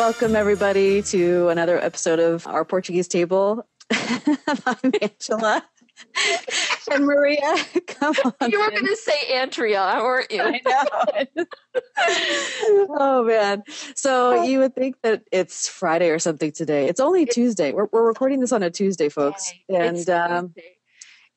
Welcome, everybody, to another episode of our Portuguese table. I'm Angela. and Maria, come on. You were going to say Andrea, weren't you? I know. oh, man. So you would think that it's Friday or something today. It's only Tuesday. We're, we're recording this on a Tuesday, folks. And um,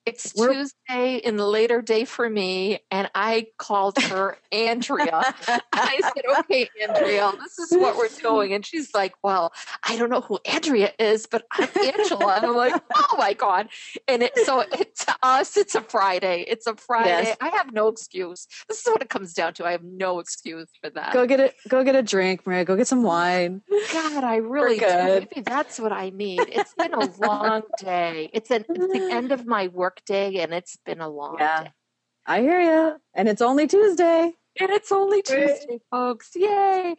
it's We're, Tuesday in the later day for me, and I called her Andrea. I said, "Okay, Andrea, this is what we're doing." And she's like, "Well, I don't know who Andrea is, but I'm Angela." And I'm like, "Oh my god!" And it, so it, to us, it's a Friday. It's a Friday. Yes. I have no excuse. This is what it comes down to. I have no excuse for that. Go get it. Go get a drink, Maria. Go get some wine. God, I really do. Maybe that's what I need. It's been a long day. It's, an, it's the end of my work work day and it's been a long yeah. day. I hear you. And it's only Tuesday. And it's only Tuesday, folks. Yay.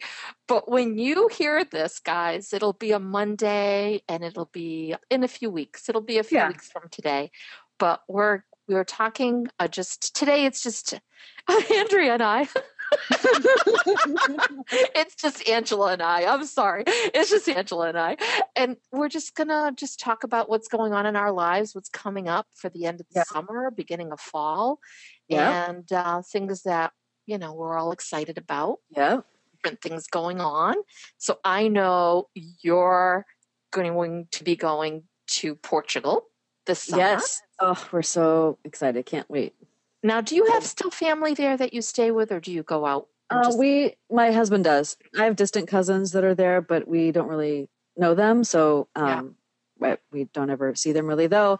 But when you hear this, guys, it'll be a Monday and it'll be in a few weeks. It'll be a few yeah. weeks from today. But we're we're talking uh, just today it's just uh, Andrea and I. it's just Angela and I. I'm sorry. It's just Angela and I. And we're just going to just talk about what's going on in our lives, what's coming up for the end of the summer, beginning of fall, and uh, things that, you know, we're all excited about. Yeah. Different things going on. So I know you're going to be going to Portugal this summer. Yes. Oh, we're so excited. Can't wait. Now, do you have still family there that you stay with, or do you go out? Uh, just... We, my husband does. I have distant cousins that are there, but we don't really know them, so um, yeah. we don't ever see them really. Though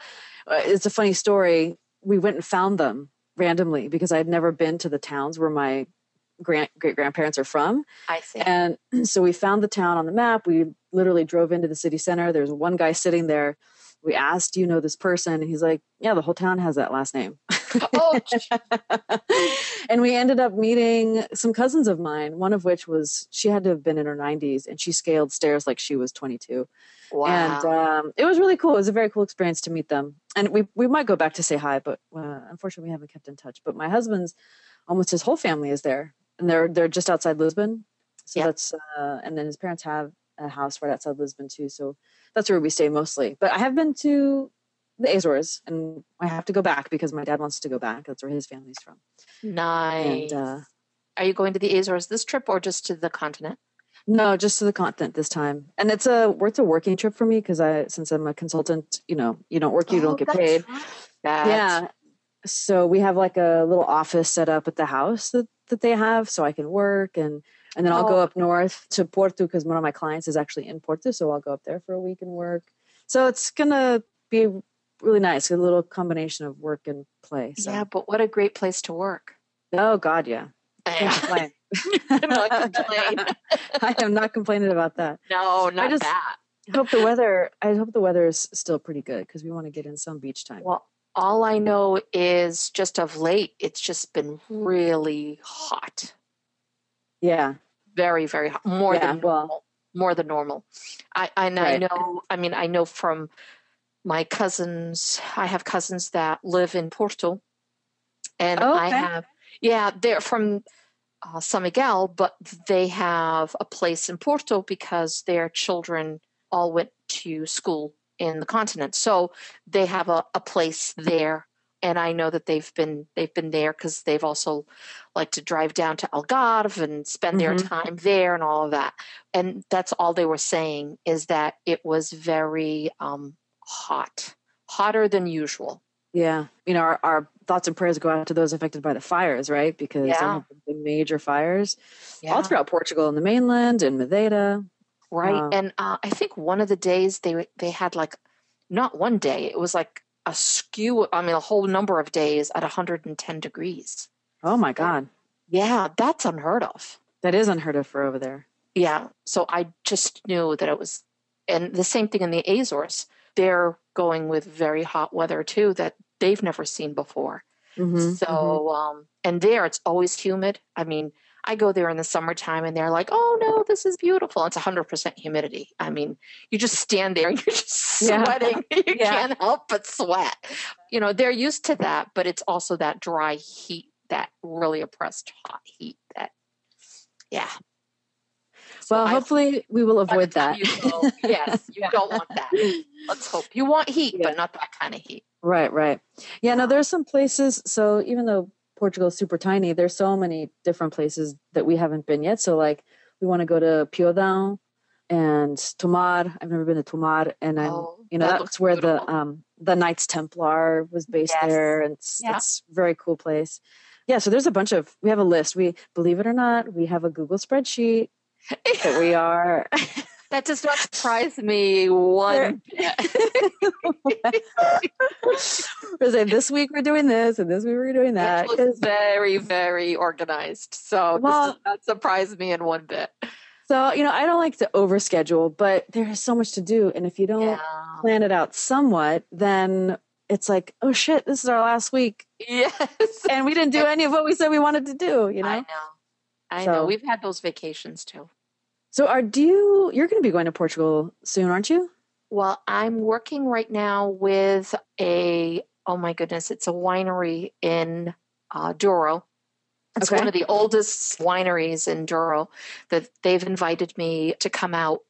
uh, it's a funny story. We went and found them randomly because I had never been to the towns where my great grandparents are from. I see. And so we found the town on the map. We literally drove into the city center. There's one guy sitting there we asked, Do you know this person? And he's like, Yeah, the whole town has that last name. oh. and we ended up meeting some cousins of mine, one of which was she had to have been in her 90s and she scaled stairs like she was 22. Wow. And um, it was really cool. It was a very cool experience to meet them. And we, we might go back to say hi, but uh, unfortunately, we haven't kept in touch. But my husband's almost his whole family is there, and they're they're just outside Lisbon. So yep. that's uh, and then his parents have a house right outside Lisbon too. So that's where we stay mostly. But I have been to the Azores, and I have to go back because my dad wants to go back. That's where his family's from. Nice. And, uh, Are you going to the Azores this trip or just to the continent? No, just to the continent this time. And it's a it's a working trip for me because I since I'm a consultant, you know, you don't work, you oh, don't get paid. Yeah. So we have like a little office set up at the house that, that they have so I can work and and then I'll go oh. up north to Porto because one of my clients is actually in Porto, so I'll go up there for a week and work. So it's gonna be really nice, a little combination of work and play. So. Yeah, but what a great place to work. Oh God, yeah. I am not complaining about that. No, not I just that. hope the weather. I hope the weather is still pretty good because we want to get in some beach time. Well, all I know is just of late, it's just been really hot. Yeah, very very hot, more yeah, than normal, well, more than normal. I and right. I know. I mean, I know from my cousins. I have cousins that live in Porto, and okay. I have yeah, they're from uh, San Miguel, but they have a place in Porto because their children all went to school in the continent. So they have a, a place there and I know that they've been they've been there because they've also like to drive down to Algarve and spend mm-hmm. their time there and all of that. And that's all they were saying is that it was very um, hot, hotter than usual. Yeah, you know, our, our, thoughts and prayers go out to those affected by the fires, right? Because yeah. there have major fires yeah. all throughout Portugal and the mainland and Madeira. Right, um, and uh, I think one of the days they they had like not one day; it was like a skew, I mean, a whole number of days at 110 degrees. Oh my God. Yeah, that's unheard of. That is unheard of for over there. Yeah. So I just knew that it was, and the same thing in the Azores. They're going with very hot weather too that they've never seen before. Mm-hmm, so, mm-hmm. Um, and there it's always humid. I mean, I go there in the summertime and they're like, oh no, this is beautiful. It's 100% humidity. I mean, you just stand there and you're just sweating. Yeah. you yeah. can't help but sweat. You know, they're used to that, but it's also that dry heat, that really oppressed hot heat that, yeah. So well, I, hopefully we will avoid that. Yes, you don't want that. Let's hope. You want heat, yeah. but not that kind of heat. Right, right. Yeah, no, there's some places. So even though Portugal is super tiny, there's so many different places that we haven't been yet. So like we want to go to Piodão and Tomar. I've never been to Tomar, and I'm oh, you know that that's where beautiful. the um the Knights Templar was based yes. there, and it's, yeah. it's very cool place. Yeah, so there's a bunch of we have a list. We believe it or not, we have a Google spreadsheet that we are That does not surprise me one bit. this week we're doing this, and this week we're doing that. It's very, very organized. So well, this does not surprise me in one bit. So, you know, I don't like to overschedule, but there's so much to do. And if you don't yeah. plan it out somewhat, then it's like, oh shit, this is our last week. Yes. And we didn't do any of what we said we wanted to do, you know? I know. I so, know. We've had those vacations too. So are do you you're going to be going to Portugal soon, aren't you? Well, I'm working right now with a oh my goodness, it's a winery in uh, Douro. It's okay. one of the oldest wineries in Douro that they've invited me to come out.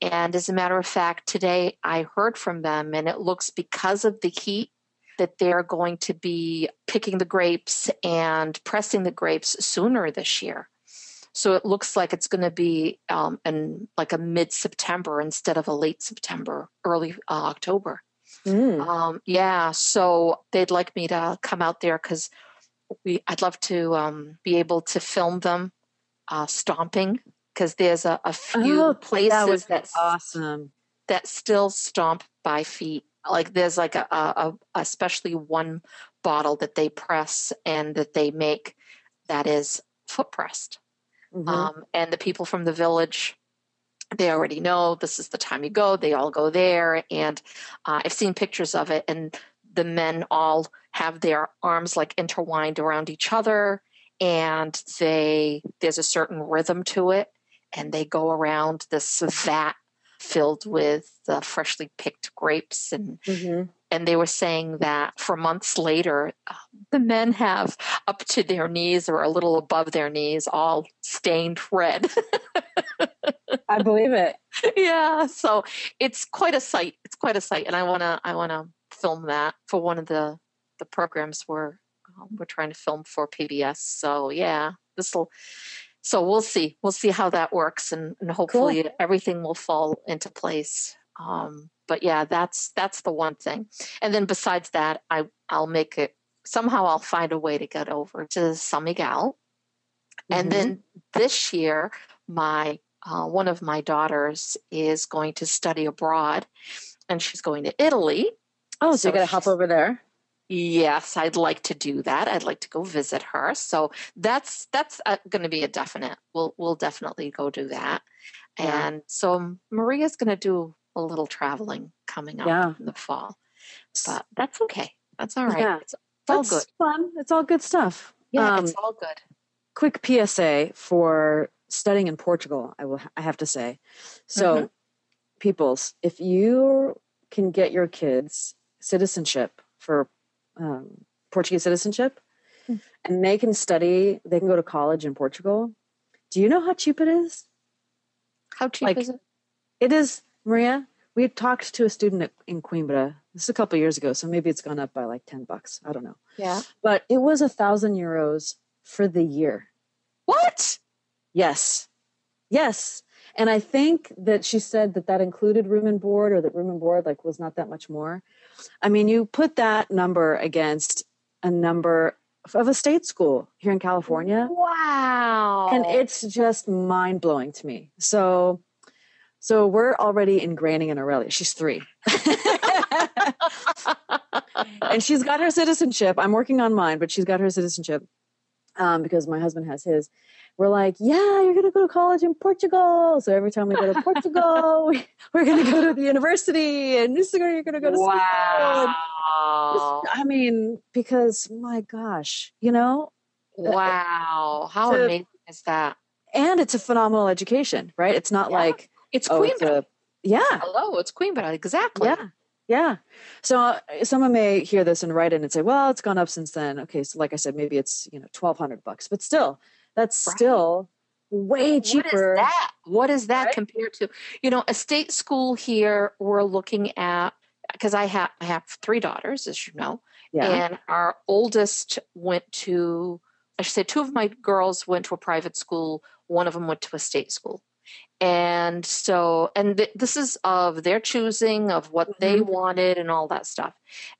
And as a matter of fact, today I heard from them, and it looks because of the heat that they're going to be picking the grapes and pressing the grapes sooner this year. So it looks like it's going to be um, in like a mid September instead of a late September, early uh, October. Mm. Um, yeah, so they'd like me to come out there because we I'd love to um, be able to film them uh, stomping because there's a, a few oh, places that awesome that still stomp by feet. Like there's like a, a, a especially one bottle that they press and that they make that is foot pressed. Mm-hmm. Um, and the people from the village, they already know this is the time you go. They all go there. And uh, I've seen pictures of it, and the men all have their arms like intertwined around each other. And they there's a certain rhythm to it, and they go around this vat filled with uh, freshly picked grapes and mm-hmm and they were saying that for months later, the men have up to their knees or a little above their knees, all stained red. I believe it. Yeah, so it's quite a sight. It's quite a sight, and I wanna I wanna film that for one of the the programs we're um, we're trying to film for PBS. So yeah, this will. So we'll see. We'll see how that works, and, and hopefully cool. everything will fall into place. Um, but yeah, that's that's the one thing. And then besides that, I I'll make it somehow. I'll find a way to get over to San Miguel. Mm-hmm. And then this year, my uh, one of my daughters is going to study abroad, and she's going to Italy. Oh, so, so you got to hop over there. Yes, I'd like to do that. I'd like to go visit her. So that's that's uh, going to be a definite. We'll we'll definitely go do that. Yeah. And so Maria's going to do a little traveling coming up yeah. in the fall. But that's okay. That's all right. Yeah. It's, it's all good. Fun. It's all good stuff. Yeah, um, it's all good. Quick PSA for studying in Portugal. I will. I have to say. So, mm-hmm. peoples, if you can get your kids citizenship for um, Portuguese citizenship, mm-hmm. and they can study, they can go to college in Portugal. Do you know how cheap it is? How cheap like, is it? It is Maria, we had talked to a student in Coimbra. This is a couple years ago, so maybe it's gone up by like ten bucks. I don't know. Yeah, but it was a thousand euros for the year. What? Yes, yes. And I think that she said that that included room and board, or that room and board like was not that much more. I mean, you put that number against a number of a state school here in California. Wow. And it's just mind blowing to me. So so we're already ingraining in Aurelia. She's three. and she's got her citizenship. I'm working on mine, but she's got her citizenship. um, because my husband has his. We're like, yeah, you're gonna go to college in Portugal. So every time we go to Portugal, we, are gonna go to the university, and this year you're gonna go to wow. school. I mean, because my gosh, you know, uh, wow, how amazing is that? And it's a phenomenal education, right? It's not yeah. like it's oh, Queenville. It's yeah. Hello, it's Queen Queenville. Exactly. Yeah. Yeah. So uh, someone may hear this and write in and say, "Well, it's gone up since then." Okay, so like I said, maybe it's you know twelve hundred bucks, but still, that's right. still way cheaper. What is that? What is that right? compared to you know a state school here? We're looking at because I have I have three daughters, as you know, yeah. and our oldest went to I should say two of my girls went to a private school. One of them went to a state school and so and th- this is of their choosing of what mm-hmm. they wanted and all that stuff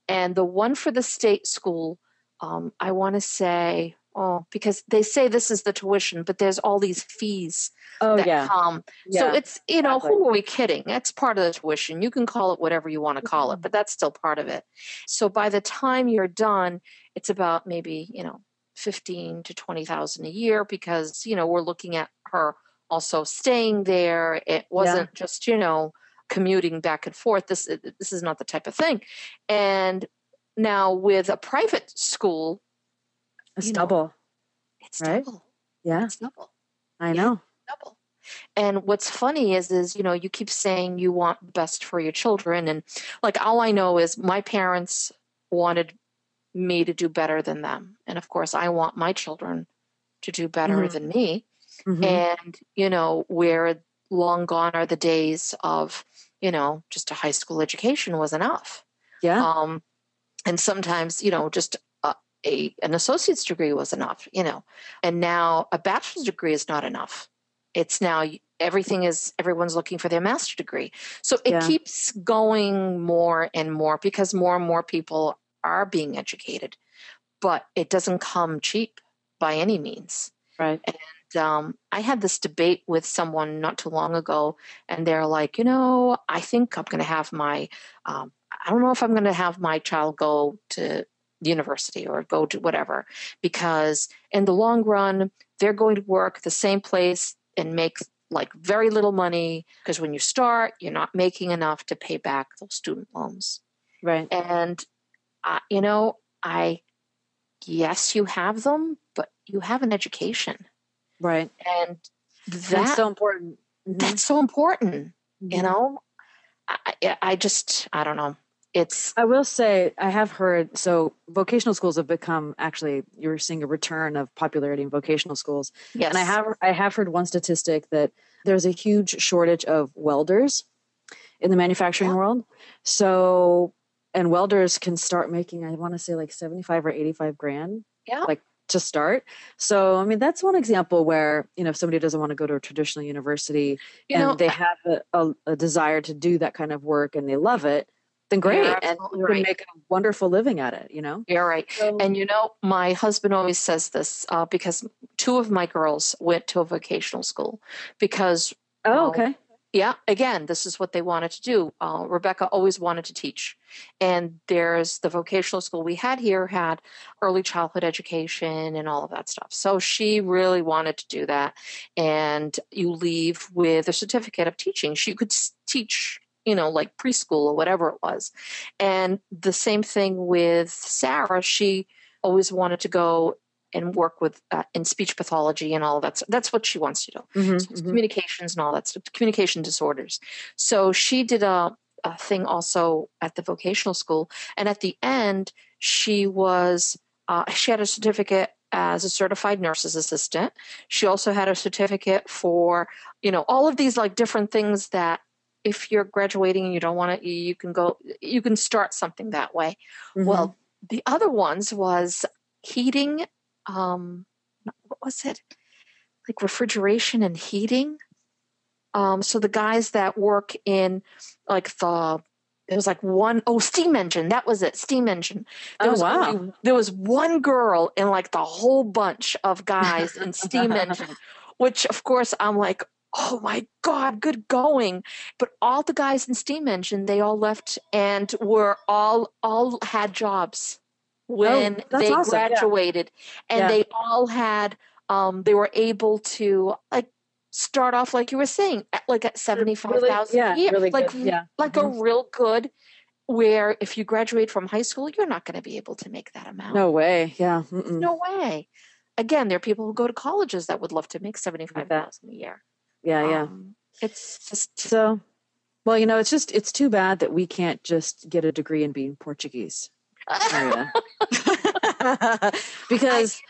and the one for the state school um, i want to say oh because they say this is the tuition but there's all these fees oh yeah come yeah. so it's you know exactly. who are we kidding that's part of the tuition you can call it whatever you want to call mm-hmm. it but that's still part of it so by the time you're done it's about maybe you know 15 to 20,000 a year because you know we're looking at her also staying there. It wasn't yeah. just, you know, commuting back and forth. This this is not the type of thing. And now with a private school, it's double. Know, it's right? double. Yeah, it's double. I yeah, know. Double. And what's funny is, is you know, you keep saying you want the best for your children, and like all I know is my parents wanted me to do better than them, and of course, I want my children to do better mm. than me. Mm-hmm. And, you know, where long gone are the days of, you know, just a high school education was enough. Yeah. Um, and sometimes, you know, just a, a an associate's degree was enough, you know, and now a bachelor's degree is not enough. It's now everything is everyone's looking for their master's degree. So it yeah. keeps going more and more because more and more people are being educated, but it doesn't come cheap by any means. Right. And um, I had this debate with someone not too long ago, and they're like, you know, I think I'm going to have my, um, I don't know if I'm going to have my child go to university or go to whatever, because in the long run, they're going to work the same place and make like very little money because when you start, you're not making enough to pay back those student loans. Right. And, uh, you know, I, yes, you have them, but you have an education. Right. And that, that's so important. Mm-hmm. That's so important. Mm-hmm. You know, I, I just, I don't know. It's. I will say, I have heard, so vocational schools have become actually, you're seeing a return of popularity in vocational schools. Yes. And I have, I have heard one statistic that there's a huge shortage of welders in the manufacturing yeah. world. So, and welders can start making, I want to say like 75 or 85 grand. Yeah. Like to start. So, I mean, that's one example where, you know, if somebody doesn't want to go to a traditional university you and know, they have a, a, a, desire to do that kind of work and they love it, then great. And you right. can make a wonderful living at it, you know? You're right. So, and, you know, my husband always says this uh, because two of my girls went to a vocational school because. Oh, okay yeah again this is what they wanted to do. Uh, rebecca always wanted to teach. And there's the vocational school we had here had early childhood education and all of that stuff. So she really wanted to do that. And you leave with a certificate of teaching. She could teach you know like preschool or whatever it was. And the same thing with sarah. She always wanted to go and work with uh, in speech pathology and all that. So that's what she wants to do. Mm-hmm, so mm-hmm. Communications and all that stuff, communication disorders. So she did a, a thing also at the vocational school, and at the end, she was uh, she had a certificate as a certified nurse's assistant. She also had a certificate for you know all of these like different things that if you're graduating and you don't want to you can go you can start something that way mm-hmm. well the other ones was heating um, what was it? Like refrigeration and heating. Um, so the guys that work in like the it was like one oh steam engine. That was it steam engine. There oh, was wow. only, there was one girl in like the whole bunch of guys in steam engine which of course i'm like oh my god good going. But all the guys in steam engine they all left and were all all had jobs when Oh, they awesome, yeah. graduated and Yeah. they all had um they were able to like start off like you were saying at, like at 75,000 yeah, a year really like. Yeah. like Mhm. a real good where if you graduate from high school you're not going to be able to make that amount No way. Yeah. Mm-mm. no way again there are people who go to colleges that would love to make 75,000 a year Yeah. Yeah. Um, it's just So, well, you know, it's just it's too bad that we can't just get a degree in being Portuguese, Marita. because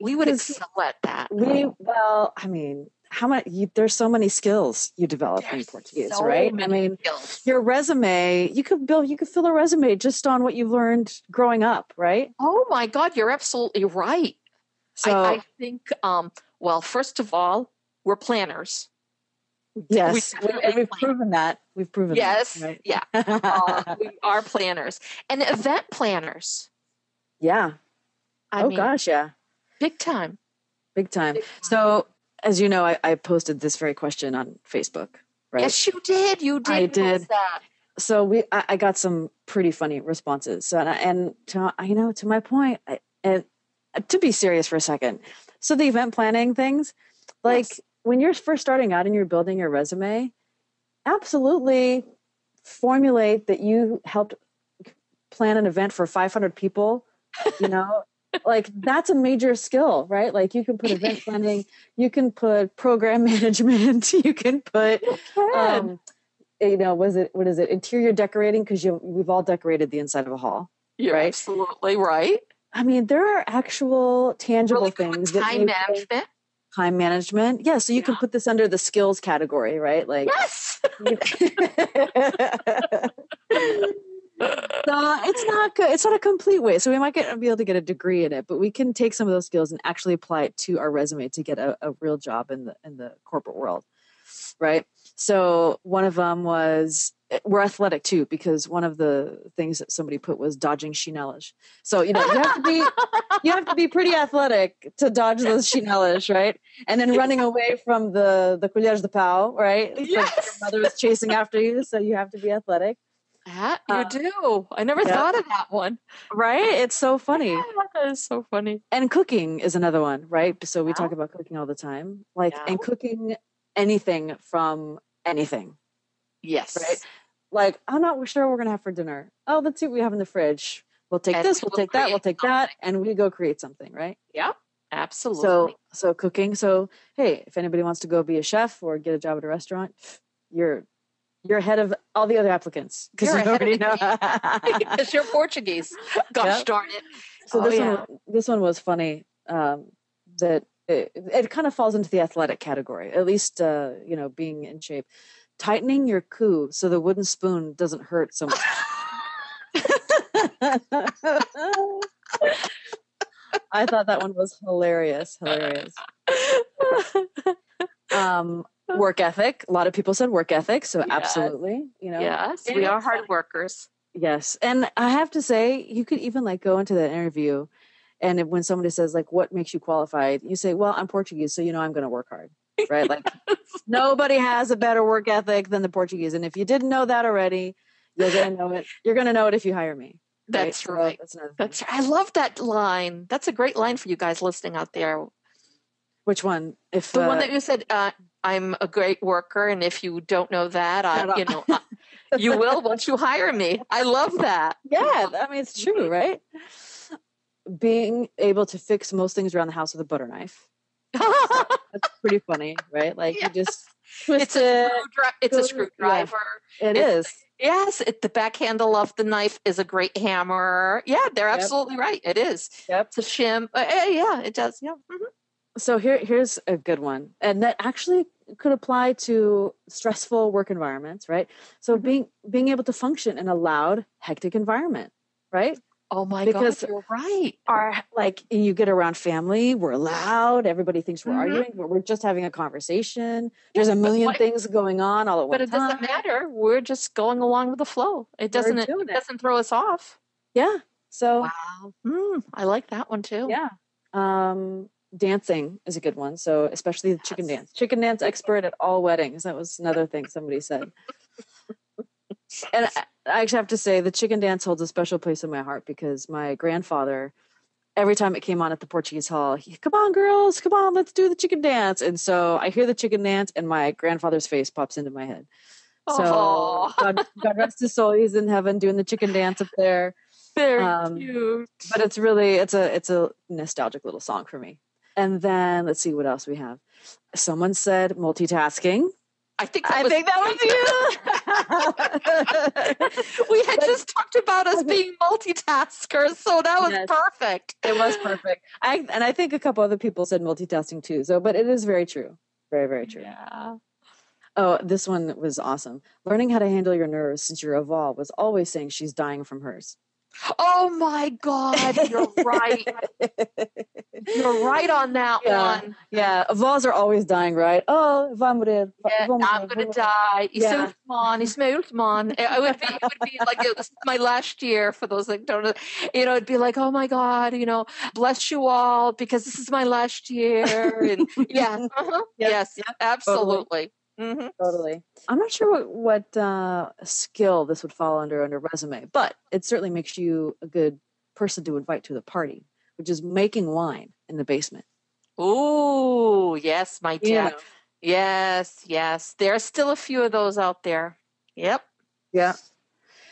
we would excel at that we, well, I mean, how much? You, there's so many skills you develop in Portuguese, so right? I mean, skills. your resume, you could build, you could fill a resume just on what you've learned growing up, right? Oh my God, you're absolutely right. So, I, I think, um, well, first of all, we're planners. Yes, we and we've plan. proven that. We've proven Yes, that, right? yeah, uh, we are planners and event planners. yeah. I oh mean, gosh, yeah. big time. Big time. Big time. So, as you know, I, I posted this very question on Facebook, right? Yes, you did. You did. I did. that. So we, I, I got some pretty funny responses. So, and, I- and to, you know, to my point, I, and to be serious for a second. So the event planning things, like Yes. When you're first starting out and you're building your resume, absolutely formulate that you helped plan an event for 500 people. You know, like that's a major skill, right? Like you can put event planning, you can put program management, you can put um you know was it what is it interior decorating because you we've all decorated the inside of a hall You're right? absolutely right. i mean there are actual tangible Really things that time you can- management. Time management. Yeah so you can put this under the skills category right? Like Yes. you- so it's not good it's not a complete way so we might get be able to get a degree in it but we can take some of those skills and actually apply it to our resume to get a, a real job in the in the corporate world right so one of them was eh, we're athletic too because one of the things that somebody put was dodging chinelish so you know you have to be you have to be pretty athletic to dodge those chinelish right and then running away from the the colheres de pau right It's like your mother was chasing after you so you have to be athletic That you Uh, do. I never yeah. thought of that one. right it's so funny That is so funny. and cooking is another one right so we Yeah. talk about cooking all the time like Yeah. and cooking anything from anything Yes. Right. like i'm not sure what we're gonna have for dinner oh let's see what we have in the fridge we'll take And this we we'll take that we'll take that and we go create something right Yep. Absolutely. so so cooking so hey if anybody wants to go be a chef or get a job at a restaurant you're you're ahead of all the other applicants because you already know because you're Portuguese. Gosh Yep. darn it. So Oh, this yeah. one, this one was funny. Um, that it, it kind of falls into the athletic category, at least uh, you know being in shape. Tightening your coup so the wooden spoon doesn't hurt so much. I thought that one was hilarious, hilarious. Um, work ethic. A lot of people said work ethic, so Yes. absolutely, you know. yes, we are hard workers. Yes. And I have to say, you could even like go into that interview and if- when somebody says like what makes you qualified, you say, Well, I'm Portuguese, so you know I'm gonna work hard. Right? Like nobody has a better work ethic than the Portuguese. And if you didn't know that already, you're gonna know it. You're gonna know it if you hire me. That's So right. That's another thing. That's I love that line. That's a great line for you guys listening out there. Which one? If The uh, one that you said, uh, "I'm a great worker," and if you don't know that, I, you know, uh, you will once you hire me. I love that. yeah, I mean it's true, right? Being able to fix most things around the house with a butter knife. That's pretty funny, right? Like Yeah. you just twist it's a it. screwdri- it's a go- yeah. screwdriver. It it's- is. Yes, it, the back handle of the knife is a great hammer. Yeah, they're Yep. absolutely right. It is. Yep. It's a shim. Uh, uh, yeah, it does. Yeah. mhm. So here, here's a good one, and that actually could apply to stressful work environments, right? So Mhm. being being able to function in a loud, hectic environment, right? Oh my Because- God, you're right. Are like you get around family, we're loud, everybody thinks we're Mhm. arguing, but we're just having a conversation. There's a million why- things going on all at one But it time. doesn't matter. We're just going along with the flow. It doesn't. It, it. doesn't throw us off. Yeah. So Wow. Mm, I like that one too. yeah. Um, dancing is a good one. So especially the chicken dance. Chicken dance expert at all weddings. That was another thing somebody said. And I, I actually have to say the chicken dance holds a special place in my heart because my grandfather every time it came on at the Portuguese Hall, he, come on, girls, come on, let's do the chicken dance. And so I hear the chicken dance, and my grandfather's face pops into my head. So God, God, rest his soul, he's in heaven doing the chicken dance up there. Very um, cute. But it's really it's a it's a nostalgic little song for me. And then let's see what else we have. Someone said multitasking. I think that I was think that was you. we had just talked about us being multitaskers, so that was yes, perfect. It was perfect. I and I think a couple other people said multitasking too. So, but it is very true. Very, very true. Yeah. Oh, this one was awesome. Learning how to handle your nerves since you're Aval was always saying she's dying from hers. Oh my God, you're right. you're right on that yeah. one. Yeah, Avals are always dying, right? Oh, vamos morrer. Yeah, I'm going to die. Yeah. man, it's man. It would be, it would be like it was my last year for those that don't know. You know, it'd be like, oh my God, you know, bless you all because this is my last year. And yeah, uh-huh. yep. yes, yep. absolutely. Totally. Mm-hmm. Totally. I'm not sure what what uh, skill this would fall under under resume, but it certainly makes you a good person to invite to the party, which is making wine in the basement. Oh yes, my dad. Yes, yes. There are still a few of those out there. Yep. Yeah.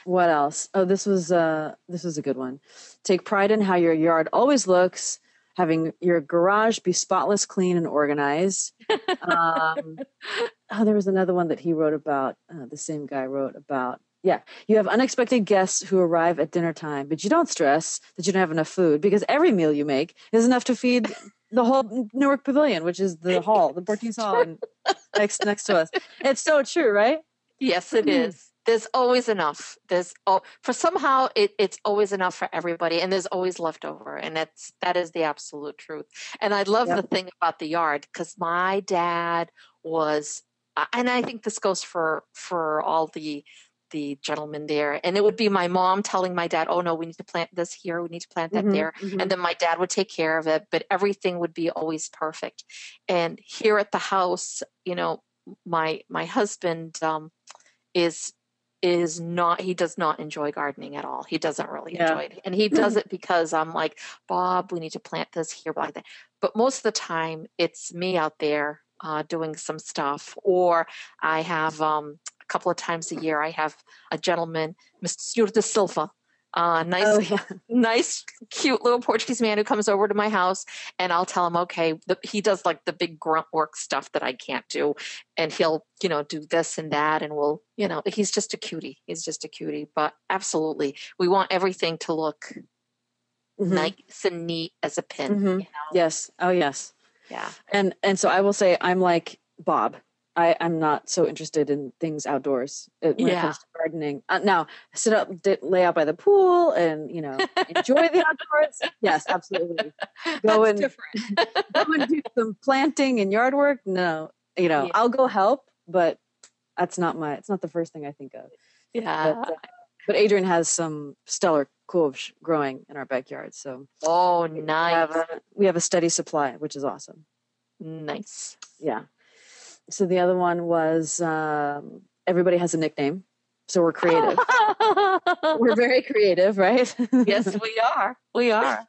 What else? Oh, this was uh this was a good one. Take pride in how your yard always looks having your garage be spotless, clean, and organized. Um, oh, there was another one that he wrote about. Uh, the same guy wrote about. Yeah, you have unexpected guests who arrive at dinner time, but you don't stress that you don't have enough food because every meal you make is enough to feed the whole Newark Pavilion, which is the hall, the Portuguese Hall, next next to us. It's so true, right? Yes, it is there's always enough there's oh for somehow it, it's always enough for everybody and there's always leftover and that's that is the absolute truth and i love yep. the thing about the yard because my dad was and i think this goes for for all the the gentlemen there and it would be my mom telling my dad oh no we need to plant this here we need to plant that mm-hmm, there mm-hmm. and then my dad would take care of it but everything would be always perfect and here at the house you know my my husband um, is is not he does not enjoy gardening at all. He doesn't really yeah. enjoy it. And he does it because i'm like bob we need to plant this here like that. But most of the time it's me out there uh, doing some stuff. Or i have um, a couple of times a year i have a gentleman mr de silva uh, nice, oh, yeah. nice, cute little Portuguese man who comes over to my house, and I'll tell him, okay, the, he does like the big grunt work stuff that I can't do, and he'll, you know, do this and that, and we'll, you know, he's just a cutie. He's just a cutie. But absolutely, we want everything to look mm-hmm. nice and neat as a pin. Mm-hmm. You know? Yes. Oh, yes. Yeah. And and so I will say, I'm like Bob. I, I'm not so interested in things outdoors uh, when yeah. it comes to gardening. Uh, now, sit up, lay out by the pool, and you know, enjoy the outdoors. Yes, absolutely. Go That's and go and do some planting and yard work. No, you know, yeah. I'll go help, but that's not my. It's not the first thing I think of. Yeah. But, uh, but Adrian has some stellar couves growing in our backyard, so oh, nice. We have a, we have a steady supply, which is awesome. Nice. Yeah. So the other one was um, everybody has a nickname. So we're creative. we're very creative, right? yes, we are. We are.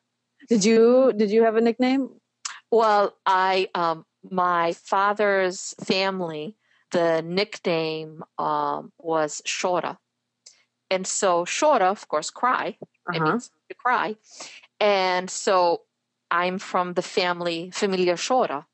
Did you did you have a nickname? Well, I um, my father's family, the nickname um, was Chora. And so Chora, of course, cry. Uh-huh. It means to cry. And so I'm from the family Familia Chora.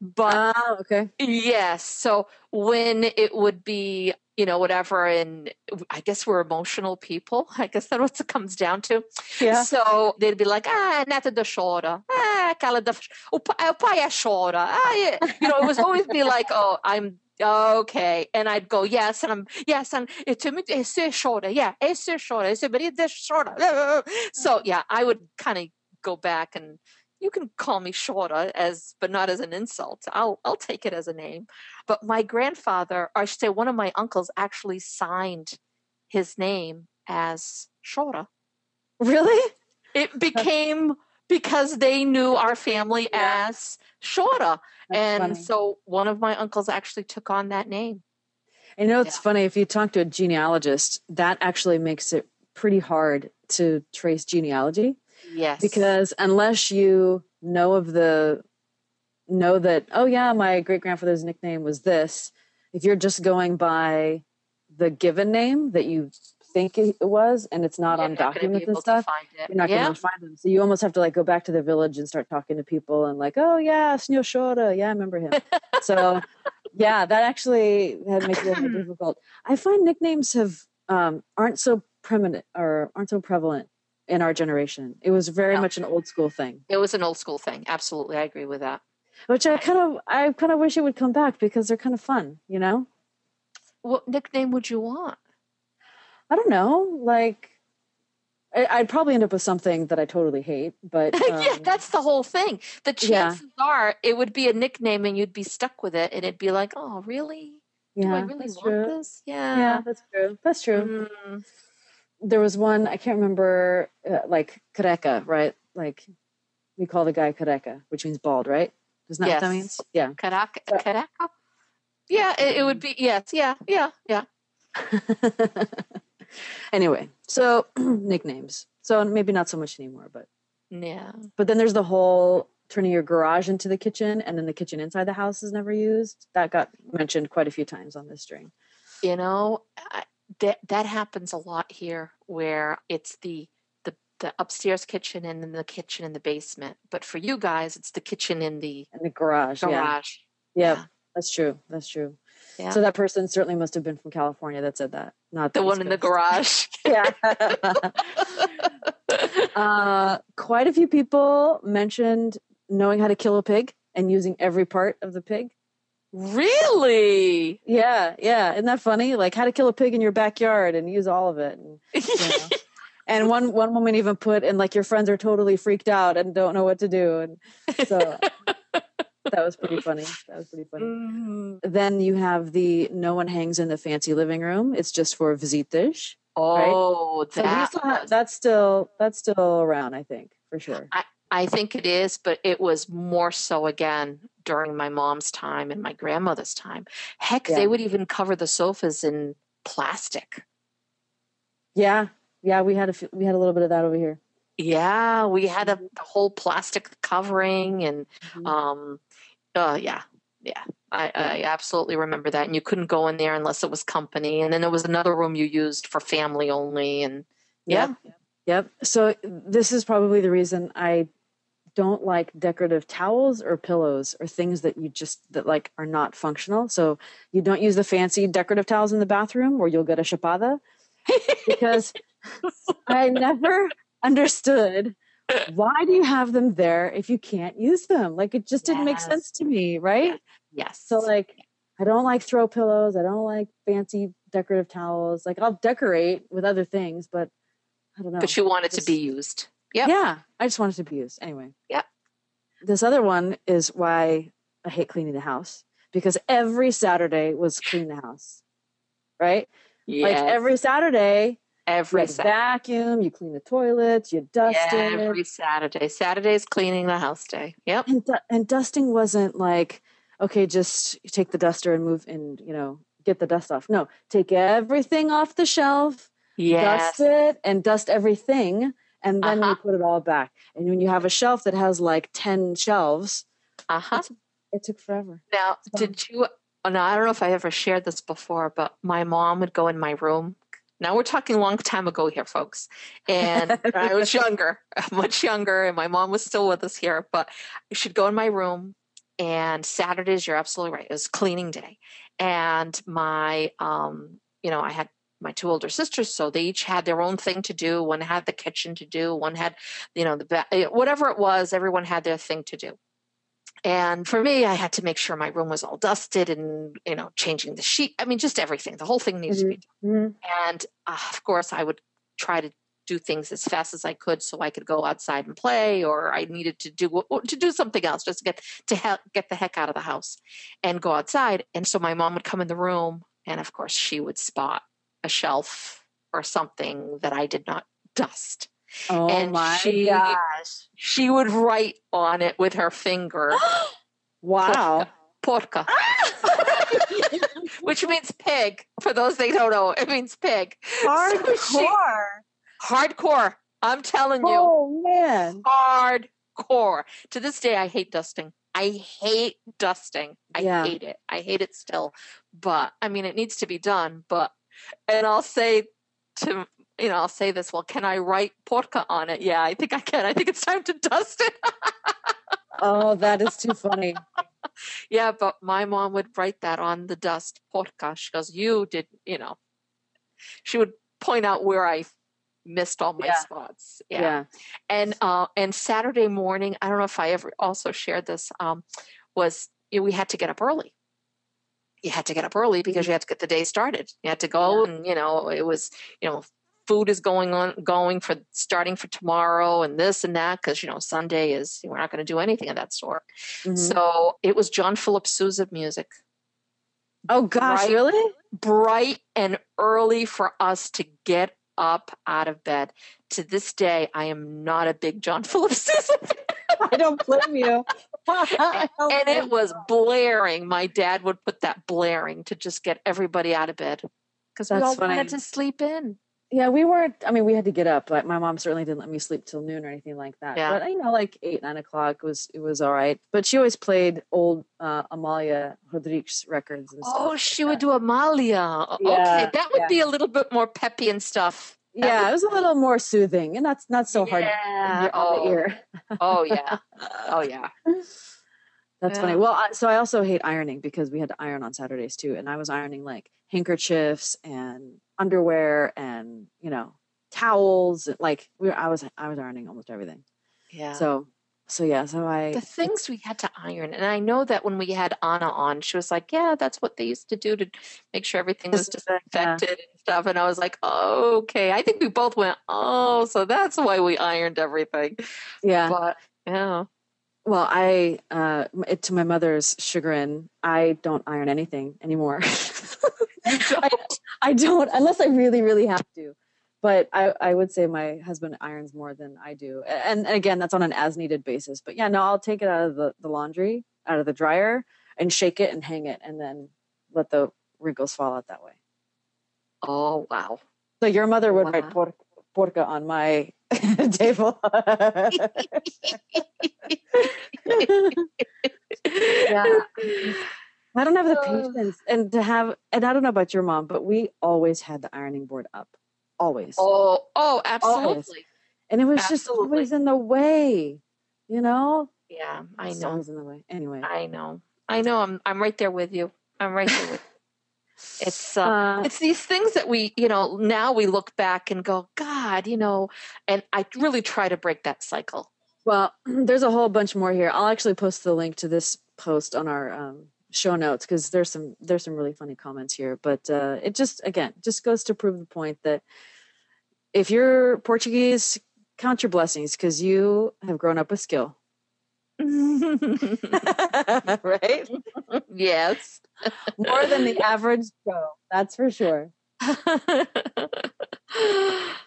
But ah, okay. Yes. So when it would be, you know, whatever, and I guess we're emotional people. I guess that's what it comes down to. Yeah. So they'd be like, ah, neta da chora. Ah, aquela da. O pai chora. Ah, yeah. You know, it was always be like, oh, I'm okay and i'd go yes and i'm yes and it's a shorter yeah it's a shorter it's a shorter so yeah i would kind of go back and you can call me Shorta as but not as an insult. I'll I'll take it as a name. But my grandfather, or I should say one of my uncles actually signed his name as Shorta. Really? It became because they knew our family yeah. as Shorta. and funny. so one of my uncles actually took on that name. I know, it's yeah. funny if you talk to a genealogist, that actually makes it pretty hard to trace genealogy. Yes. Because unless you know of the know that oh yeah, my great grandfather's nickname was this, if you're just going by the given name that you think it was and it's not on documents and stuff, you're not yeah. going to find them. So you almost have to like go back to the village and start talking to people and like, oh yeah, Snyoshora, yeah, I remember him. so yeah, that actually that makes it more difficult. I find nicknames have um, aren't so prevalent or aren't so prevalent in our generation. It was very no. much an old school thing. It was an old school thing. Absolutely, I agree with that. Which I kind of I kind of wish it would come back because they're kind of fun, you know. What nickname would you want? I don't know. Like, I'd probably end up with something that I totally hate, but um, yeah, that's the whole thing. The chances yeah. are it would be a nickname, and you'd be stuck with it, and it'd be like, "Oh, really? Yeah, Do I really want true. this?" Yeah, yeah, that's true. That's true. Mm. There was one I can't remember, uh, like Kareka, right? Like we call the guy Kareka, which means bald, right? Isn't that yes. what that means? Yeah, Karaka. Kareka. Yeah, it, it would be yes. Yeah, yeah, yeah. anyway, so nicknames. So maybe not so much anymore, but yeah. But then there's the whole turning your garage into the kitchen and then the kitchen inside the house is never used. That got mentioned quite a few times on this string. You know, I, that that happens a lot here where it's the the the upstairs kitchen and then the kitchen in the basement. But for you guys, it's the kitchen in the in the garage. Garage. Yeah. yeah. That's true. That's true. Yeah. So that person certainly must have been from California that said that, not the, the one in the garage. yeah. uh, quite a few people mentioned knowing how to kill a pig and using every part of the pig. Really? Yeah, yeah. Isn't that funny? Like how to kill a pig in your backyard and use all of it. And, you know. and one one woman even put and like your friends are totally freaked out and don't know what to do. And so that was pretty funny. That was pretty funny. Mm-hmm. Then you have the no one hangs in the fancy living room. It's just for visitas. Oh, right? that so have, that's still that's still around, I think, for sure. I, I think it is, but it was more so again during my mom's time and my grandmother's time. Heck, yeah. they would even cover the sofas in plastic. Yeah, yeah, we had a we had a little bit of that over here. Yeah, we had a, a whole plastic covering, and mm-hmm. um, uh, yeah, yeah. I, I, absolutely remember that. And you couldn't go in there unless it was company. And then there was another room you used for family only. And yeah. Yep. yep. So this is probably the reason I don't like decorative towels or pillows or things that you just that like are not functional. So you don't use the fancy decorative towels in the bathroom or you'll get a chapada because I never understood why do you have them there if you can't use them? Like it just didn't make sense to me, right? Yes. So like I don't like throw pillows. I don't like fancy decorative towels. Like I'll decorate with other things, but I don't know. But you want it just, to be used. Yeah. Yeah. I just wanted to be used. Anyway. Yeah. This other one is why I hate cleaning the house because every Saturday was clean the house. Right? Yes. Like every Saturday Every you vacuum, you clean the toilets, you dust yeah, it. Every Saturday. Saturday's cleaning the house day. Yep. And, and dusting wasn't like, okay, just take the duster and move and, you know, get the dust off. No, take everything off the shelf, yes. dust it, and dust everything. And then uh-huh. you put it all back. And when you have a shelf that has like 10 shelves, uh-huh. it took forever. Now, did you? Oh, no, I don't know if I ever shared this before, but my mom would go in my room now we're talking a long time ago here, folks. And I was younger, much younger, and my mom was still with us here. But she'd go in my room, and Saturdays, you're absolutely right, it was cleaning day. And my, um, you know, I had my two older sisters, so they each had their own thing to do. One had the kitchen to do, one had, you know, the eh, whatever it was, everyone had their thing to do. And for me, I had to make sure my room was all dusted and, you know, changing the sheet. I mean, just everything. The whole thing needs mm-hmm. to be mm-hmm. done. Mm-hmm. And uh, of course, I would try to do things as fast as I could so I could go outside and play, or I needed to do to do something else just to get to he- get the heck out of the house and go outside. And so my mom would come in the room, and of course, she would spot a shelf or something that I did not dust. Oh and my she, gosh. She would write on it with her finger. wow. Porca. porca. Ah! which means pig. For those they don't know, it means pig. Hardcore. So she, hardcore. I'm telling you. Oh man. Hardcore. To this day, I hate dusting. I hate dusting. I yeah. hate it. I hate it still. But I mean, it needs to be done. But, and I'll say to, you know, I'll say this, well, can I write porca on it? Yeah, I think I can. I think it's time to dust it. oh, that is too funny. yeah, but my mom would write that on the dust porca. She goes, you did, you know, she would point out where I missed all my yeah. spots. Yeah. yeah. And uh and Saturday morning, I don't know if I ever also shared this, um, was you know, we had to get up early. You had to get up early because you had to get the day started. You had to go yeah. and you know, it was, you know, food is going on going for starting for tomorrow and this and that because you know Sunday is we're not going to do anything of that sort. Mm-hmm. So it was John Philip Sousa music. Oh gosh, bright, really? Bright and early for us to get up out of bed. To this day, I am not a big John Philip Sousa I don't blame you. And it was blaring. My dad would put that blaring to just get everybody out of bed because we all funny. wanted to sleep in. Yeah, we weren't. I mean, we had to get up. but my mom certainly didn't let me sleep till noon or anything like that. Yeah. But you know, like eight, nine o'clock was it was all right. But she always played old uh, Amalia Rodrigues records. And stuff oh, like she that. would do Amalia. Yeah, okay, that would yeah. be a little bit more peppy and stuff. Yeah, it was a little more soothing, and that's not so hard yeah. oh. the ear. oh yeah. Oh yeah. That's yeah. funny. Well, I, so I also hate ironing because we had to iron on Saturdays too, and I was ironing like handkerchiefs and underwear and you know towels. Like we, were, I was, I was ironing almost everything. Yeah. So, so yeah. So I the things we had to iron, and I know that when we had Anna on, she was like, "Yeah, that's what they used to do to make sure everything was disinfected yeah. and stuff." And I was like, oh, "Okay." I think we both went, "Oh, so that's why we ironed everything." Yeah. But yeah. Well, I, uh, it, to my mother's chagrin, I don't iron anything anymore. I, I don't unless I really, really have to. But I, I would say my husband irons more than I do. And, and again, that's on an as needed basis. But yeah, no, I'll take it out of the, the laundry, out of the dryer, and shake it and hang it, and then let the wrinkles fall out that way. Oh, wow. So your mother would wow. write por- porca on my table. yeah. I don't have the oh. patience and to have and I don't know about your mom, but we always had the ironing board up. Always. Oh, oh, absolutely. Always. And it was absolutely. just always in the way, you know? Yeah, I know. Always in the way. Anyway. I know. I know. I'm I'm right there with you. I'm right there with you. It's uh, uh, it's these things that we, you know, now we look back and go, God, you know, and I really try to break that cycle. Well, there's a whole bunch more here. I'll actually post the link to this post on our um, show notes because there's some there's some really funny comments here but uh, it just again just goes to prove the point that if you're portuguese count your blessings because you have grown up with skill right yes more than the average joe that's for sure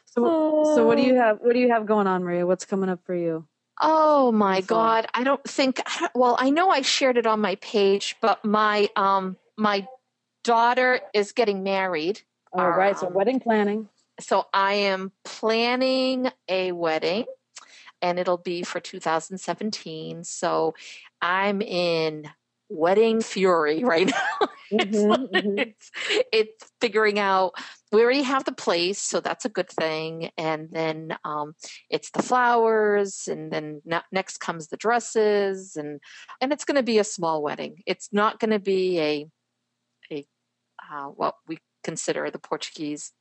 so, so what do you have what do you have going on maria what's coming up for you Oh my God. I don't think, well, I know I shared it on my page, but my, um, my daughter is getting married. All right, um. So wedding planning. So I am planning a wedding and it'll be for 2017. So I'm in wedding fury right now. it's, mm-hmm, mm-hmm. it's, it's, figuring out we already have the place, so that's a good thing. And then um, it's the flowers, and then next comes the dresses, and and it's going to be a small wedding. It's not going to be a a uh, what we consider the Portuguese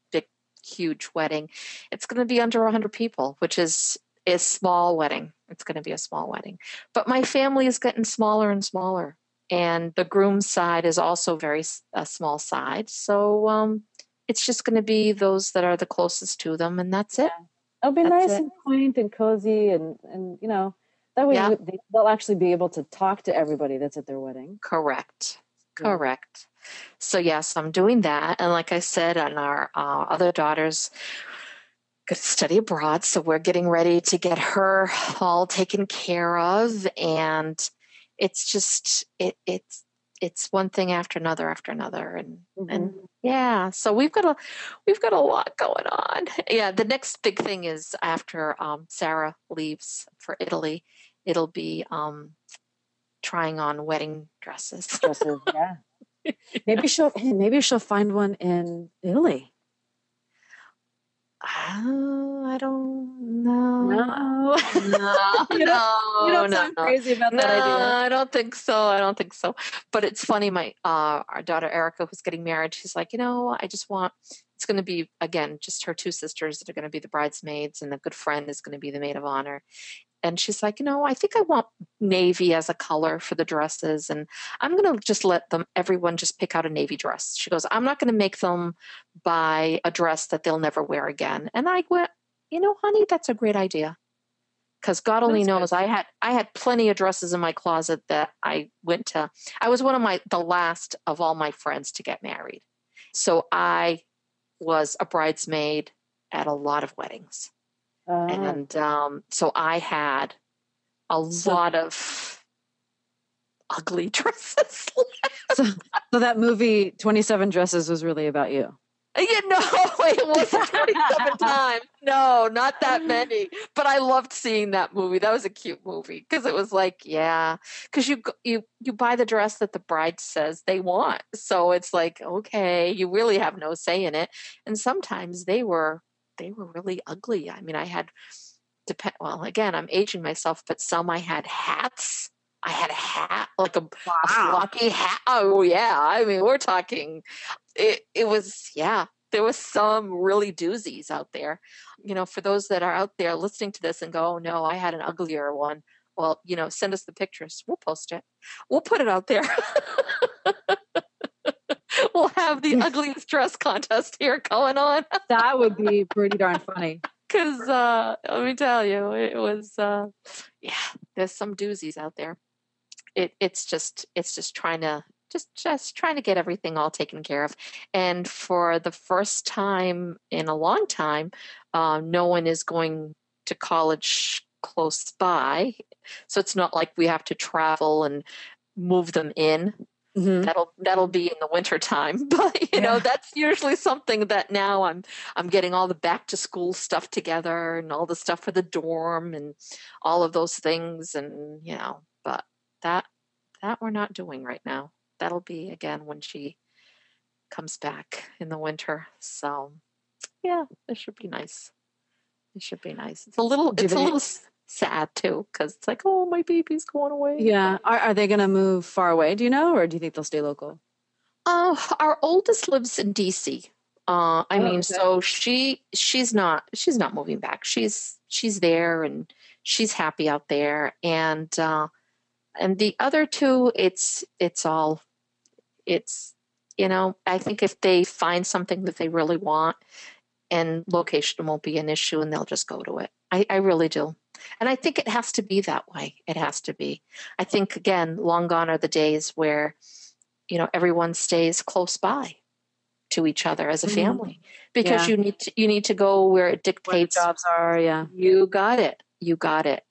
huge wedding. It's going to be under 100 people, which is a small wedding. It's going to be a small wedding. But my family is getting smaller and smaller and the groom's side is also very a small side. So um, it's just going to be those that are the closest to them, and that's it. It'll be that's nice it. and quaint and cozy, and and you know that way yeah. they'll actually be able to talk to everybody that's at their wedding. Correct. Yeah. Correct. So yes, I'm doing that, and like I said, and our uh, other daughters going to study abroad, so we're getting ready to get her all taken care of, and it's just it it's it's one thing after another after another. And mm-hmm. and yeah so we've got a we've got a lot going on. Yeah the next big thing is after um, sarah leaves for italy it'll be um, trying on wedding dresses. Dresses yeah maybe she'll maybe she'll find one in italy Oh, I don't know. No, no, you don't, you don't no, sound no. crazy about that no, idea. I don't think so. I don't think so. But it's funny. My uh, our daughter Erica, who's getting married, she's like, you know, I just want. It's going to be again just her two sisters that are going to be the bridesmaids, and a good friend is going to be the maid of honor and she's like, you know, I think I want navy as a color for the dresses, and I'm going to just let them, everyone, just pick out a navy dress. She goes, I'm not going to make them buy a dress that they'll never wear again. And I went, you know, honey, that's a great idea, because God only that's knows good. I had I had plenty of dresses in my closet that I went to. I was one of my the last of all my friends to get married, so I was a bridesmaid at a lot of weddings. Uh, and um, so I had a so, lot of ugly dresses. so, so that movie, 27 Dresses, was really about you. You know, it wasn't 27 times. No, not that many. But I loved seeing that movie. That was a cute movie because it was like, yeah, because you you you buy the dress that the bride says they want. So it's like, okay, you really have no say in it. And sometimes they were they were really ugly. I mean, I had depend. Well, again, I'm aging myself, but some I had hats. I had a hat, like a, wow. a flocky hat. Oh yeah, I mean, we're talking. It it was yeah. There was some really doozies out there. You know, for those that are out there listening to this and go, "Oh no, I had an uglier one." Well, you know, send us the pictures. We'll post it. We'll put it out there. we'll have the ugliest dress contest here going on. that would be pretty darn funny. Because uh, let me tell you, it was uh, yeah. There's some doozies out there. It it's just it's just trying to just just trying to get everything all taken care of. And for the first time in a long time, uh, no one is going to college close by, so it's not like we have to travel and move them in Mm-hmm. That'll that'll be in the winter time, but you yeah. know that's usually something that now I'm I'm getting all the back to school stuff together and all the stuff for the dorm and all of those things and you know, but that that we're not doing right now. That'll be again when she comes back in the winter. So yeah, it should be nice. It should be nice. It's a little. It's a little sad too because it's like, oh, my baby's going away. Yeah. Are, are they going to move far away? Do you know, or do you think they'll stay local? Uh, our oldest lives in DC. Uh, I oh, mean, okay. so she she's not she's not moving back. She's she's there and she's happy out there. And uh, and the other two, it's it's all it's you know I think if they find something that they really want, and location won't be an issue, and they'll just go to it. I, I really do. And I think it has to be that way. It has to be. I think, again, long gone are the days where, you know, everyone stays close by to each other as a mm-hmm. family because yeah. you need to, you need to go where it dictates where jobs are. Yeah, you got it. You got it.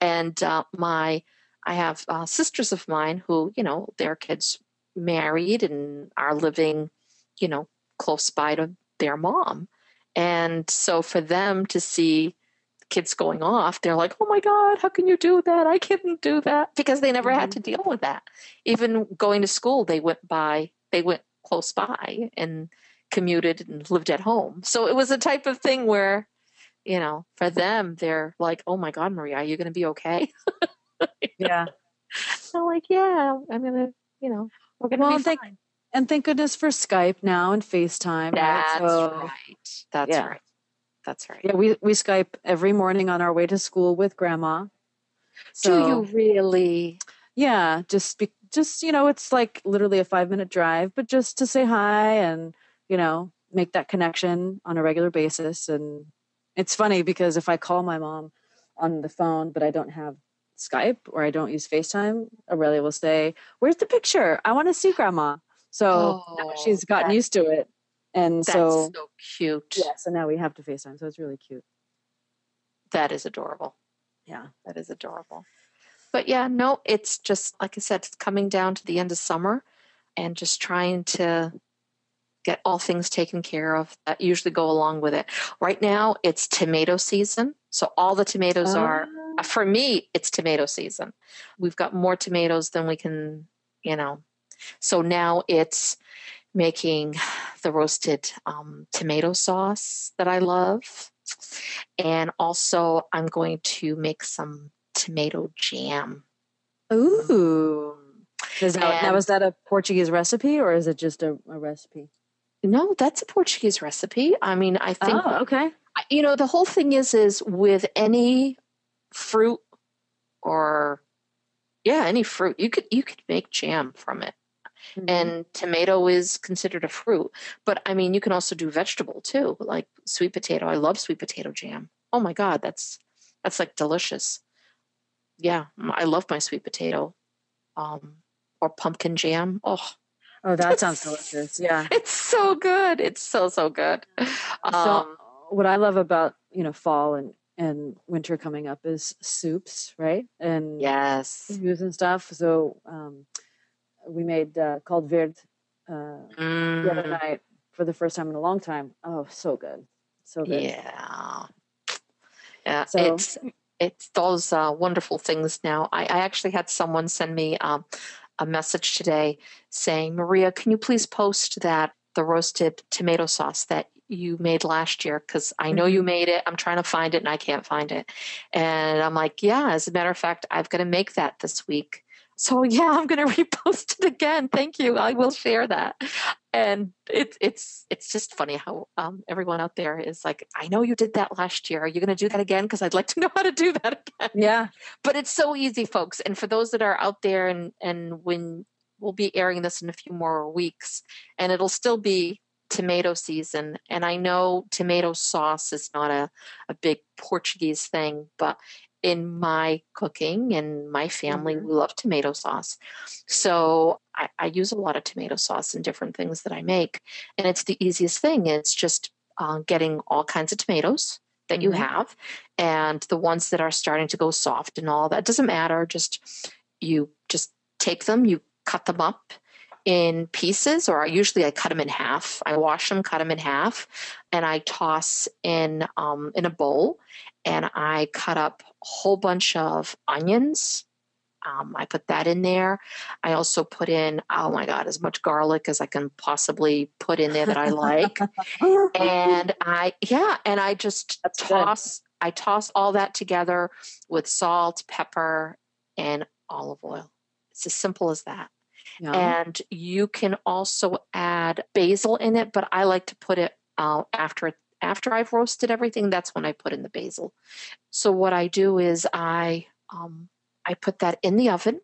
And uh, my, I have uh, sisters of mine who, you know, their kids married and are living, you know, close by to their mom. And so for them to see kids going off, they're like, oh my God, how can you do that? I couldn't do that because they never mm-hmm. had to deal with that. Even going to school, they went by, they went close by and commuted and lived at home. So it was a type of thing where, you know, for them, they're like, oh my God, Maria, are you going to be okay? yeah. I'm like, yeah, I'm going to, you know, we're going to well, be fine. Thank, and thank goodness for Skype now and FaceTime. That's right. So, right. That's yeah. right. That's right. Yeah, we we Skype every morning on our way to school with grandma. So, Do you really? Yeah, just be, just you know, it's like literally a 5-minute drive, but just to say hi and, you know, make that connection on a regular basis and it's funny because if I call my mom on the phone but I don't have Skype or I don't use FaceTime, Aurelia will say, "Where's the picture? I want to see grandma." So oh, she's gotten used to it. And That's so, so cute. Yeah, so now we have to FaceTime. So it's really cute. That is adorable. Yeah. That is adorable. But yeah, no, it's just like I said, it's coming down to the end of summer. and just trying to get all things taken care of that usually go along with it. Right now, it's tomato season. So all the tomatoes are, Ah. for me, it's tomato season. We've got more tomatoes than we can, you know. So now it's making the roasted um, tomato sauce that I love. And also, I'm going to make some tomato jam. Ooh. Is that, now, is that a Portuguese recipe or is it just a, a recipe? No, that's a Portuguese recipe. I mean, I think Oh, okay. You know the whole thing is is with any fruit or yeah any fruit you could you could make jam from it Mhm. and tomato is considered a fruit but i mean you can also do vegetable too like sweet potato i love sweet potato jam oh my god that's that's like delicious yeah I love my sweet potato um or pumpkin jam oh oh, that sounds delicious. Yeah. it's so good it's so so good So um what I love about, you know, fall and, and winter coming up is soups, right? And yes stews and stuff. So um, we made uh, caldo verde uh, the other Mm. night for the first time in a long time. Oh, so good. So good. Yeah. Yeah, So- it's it's those uh, wonderful things now. I, I actually had someone send me um, a message today saying, Maria, can you please post that the roasted tomato sauce that you made last year? Because I know you made it. I'm trying to find it and I can't find it. And I'm like, yeah, as a matter of fact, I've got to make that this week. So yeah, I'm going to repost it again. Thank you. I will share that. And it's it's it's just funny how um, everyone out there is like, I know you did that last year. Are you going to do that again? Because I'd like to know how to do that again. Yeah. But it's so easy, folks. And for those that are out there, and and when we'll be airing this in a few more weeks, and it'll still be tomato season. And I know tomato sauce is not a, a big Portuguese thing, but in my cooking and my family, Mhm. we love tomato sauce. So I, I use a lot of tomato sauce in different things that I make. And it's the easiest thing. It's just uh, getting all kinds of tomatoes that you Mhm. have and the ones that are starting to go soft and all that doesn't matter. Just you just take them, you cut them up in pieces, or usually I cut them in half. I wash them, cut them in half, and I toss in um, in a bowl, and I cut up a whole bunch of onions. Um, I put that in there. I also put in, oh my God, as much garlic as I can possibly put in there that I like. and I, yeah, and I just That's good. toss, I toss all that together with salt, pepper, and olive oil. It's as simple as that. Yum. And you can also add basil in it, but I like to put it uh, after it after I've roasted everything. That's when I put in the basil. So what I do is I um, I put that in the oven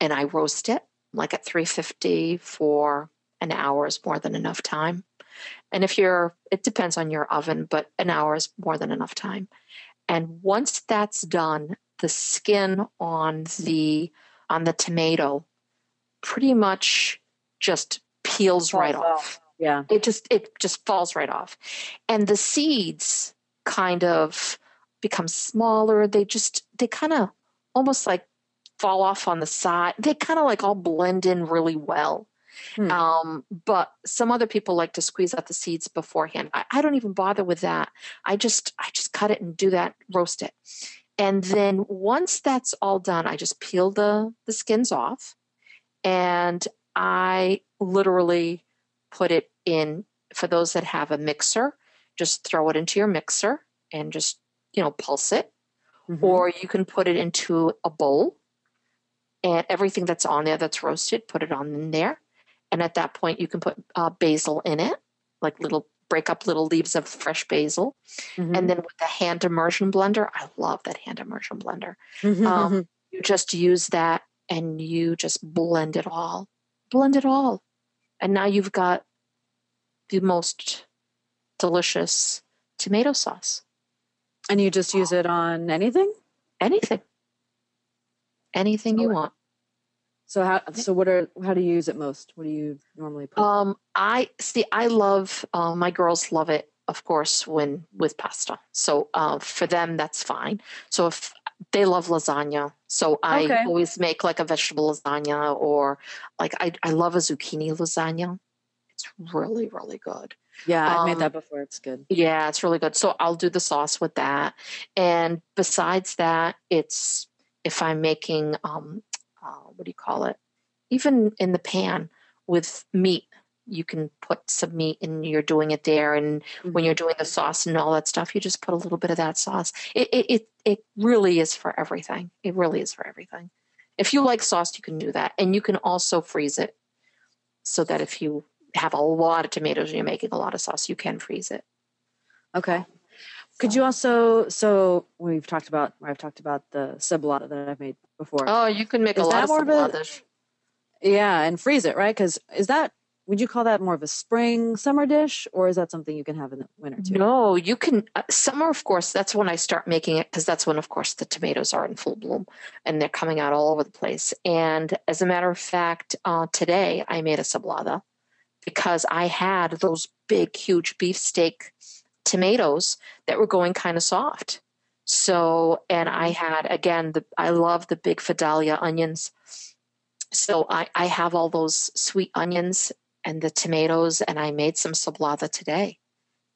and I roast it like at 350 for an hour is more than enough time. And if you're, it depends on your oven, but an hour is more than enough time. And once that's done, the skin on the on the tomato pretty much just peels right off. Yeah. It just it just falls right off. And the seeds kind of become smaller. They just they kind of almost like fall off on the side. They kind of like all blend in really well. Hmm. Um, but some other people like to squeeze out the seeds beforehand. I, I don't even bother with that. I just I just cut it and do that, roast it. And then once that's all done, I just peel the the skins off and I literally put it in for those that have a mixer, just throw it into your mixer and just, you know, pulse it Mhm. or you can put it into a bowl and everything that's on there that's roasted put it on in there and at that point you can put uh, basil in it like little break up little leaves of fresh basil Mhm. and then with the hand immersion blender i love that hand immersion blender Mhm. um, you just use that and you just blend it all blend it all and now you've got the most delicious tomato sauce and you just use it on anything? anything anything you want So how so what are how do you use it most? What do you normally put? um i see i love uh, my girls love it of course when with pasta so uh, for them that's fine so if they love lasagna. So I okay. always make like a vegetable lasagna or like I, I love a zucchini lasagna. It's really, really good. Yeah, I've um, made that before. It's good. Yeah, it's really good. So I'll do the sauce with that. And besides that, it's if I'm making um uh, what do you call it? Even in the pan with meat, you can put some meat and you're doing it there and mm-hmm. when you're doing the sauce and all that stuff you just put a little bit of that sauce it, it it it really is for everything it really is for everything if you like sauce you can do that and you can also freeze it so that if you have a lot of tomatoes and you're making a lot of sauce you can freeze it okay could you also so we've talked about I've talked about the cebolada that I've made before. Oh, you can make is a lot of ceboladas. Yeah, and freeze it, right? Because is that would you call that more of a spring summer dish or is that something you can have in the winter too no you can uh, summer of course that's when i start making it because that's when of course the tomatoes are in full bloom and they're coming out all over the place and as a matter of fact uh, today i made a cebolada because i had those big huge beefsteak tomatoes that were going kind of soft so and i mm-hmm. had again the i love the big Vidalia onions so I, I have all those sweet onions and the tomatoes, and I made some cebolada today.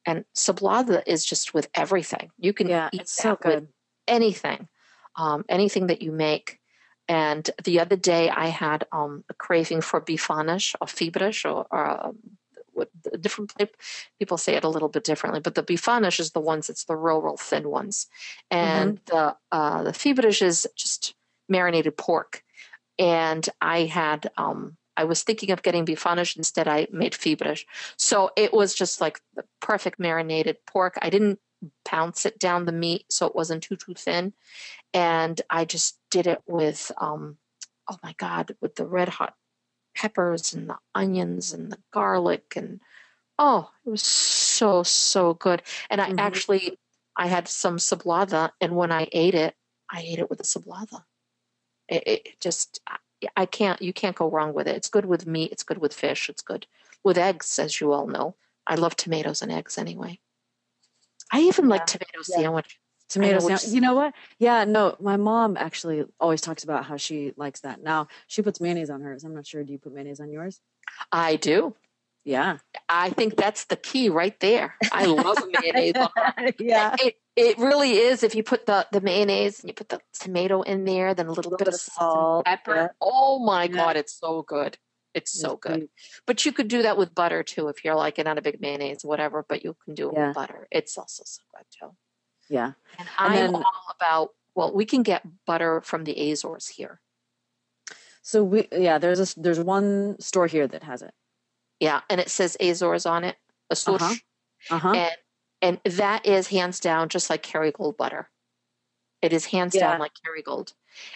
And cebolada is just with everything. You can yeah, eat it's so good. with anything, um, anything that you make. And the other day, I had um, a craving for bifanas or febras or, or um, what different people say it a little bit differently, but the bifanas is the ones it's the real, real thin ones, and mm-hmm. the uh, the febras is just marinated pork. And I had um, I was thinking of getting bifanas. Instead, I made febras. So it was just like the perfect marinated pork. I didn't pounce it down the meat so it wasn't too too thin, and I just did it with um, oh my god, with the red hot peppers and the onions and the garlic and oh, it was so so good. And I mm-hmm. actually I had some cebolada, and when I ate it, I ate it with the cebolada. It, it just I can't, you can't go wrong with it. It's good with meat. It's good with fish. It's good with eggs, as you all know. I love tomatoes and eggs anyway. I even yeah. like tomato yeah. sandwich. Tomato sandwich. You know what? Yeah, no, my mom actually always talks about how she likes that. Now she puts mayonnaise on hers. I'm not sure. Do you put mayonnaise on yours? I do. Yeah. I think that's the key right there. I love mayonnaise. yeah. It, it really is. If you put the, the mayonnaise and you put the tomato in there, then a little, a little bit, bit, of salt, pepper. Yeah. Oh my yeah. God, it's so good. It's so good. But you could do that with butter too if you're like not a big mayonnaise, whatever, but you can do it yeah. with butter. It's also so good too. Yeah. And, and I'm then, all about, well, we can get butter from the Azores here. So we, yeah, there's a, there's one store here that has it. Yeah, and it says Azores on it, Azores. Uh-huh. Uh-huh. And and that is hands down just like Kerrygold butter. It is hands yeah. down like Kerrygold.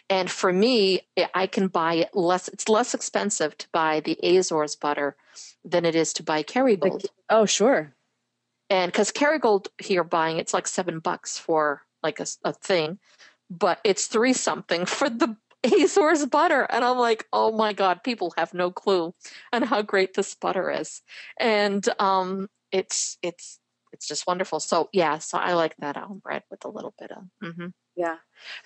And for me, I can buy it less. It's less expensive to buy the Azores butter than it is to buy Kerrygold. Like, oh, sure. And because Kerrygold here buying it's like seven bucks for like a, a thing, but it's three something for the Azores butter. And I'm like, oh my God, people have no clue on how great this butter is. And um, it's it's it's just wonderful. So yeah, so I like that almond bread with a little bit of. Mm-hmm. Yeah,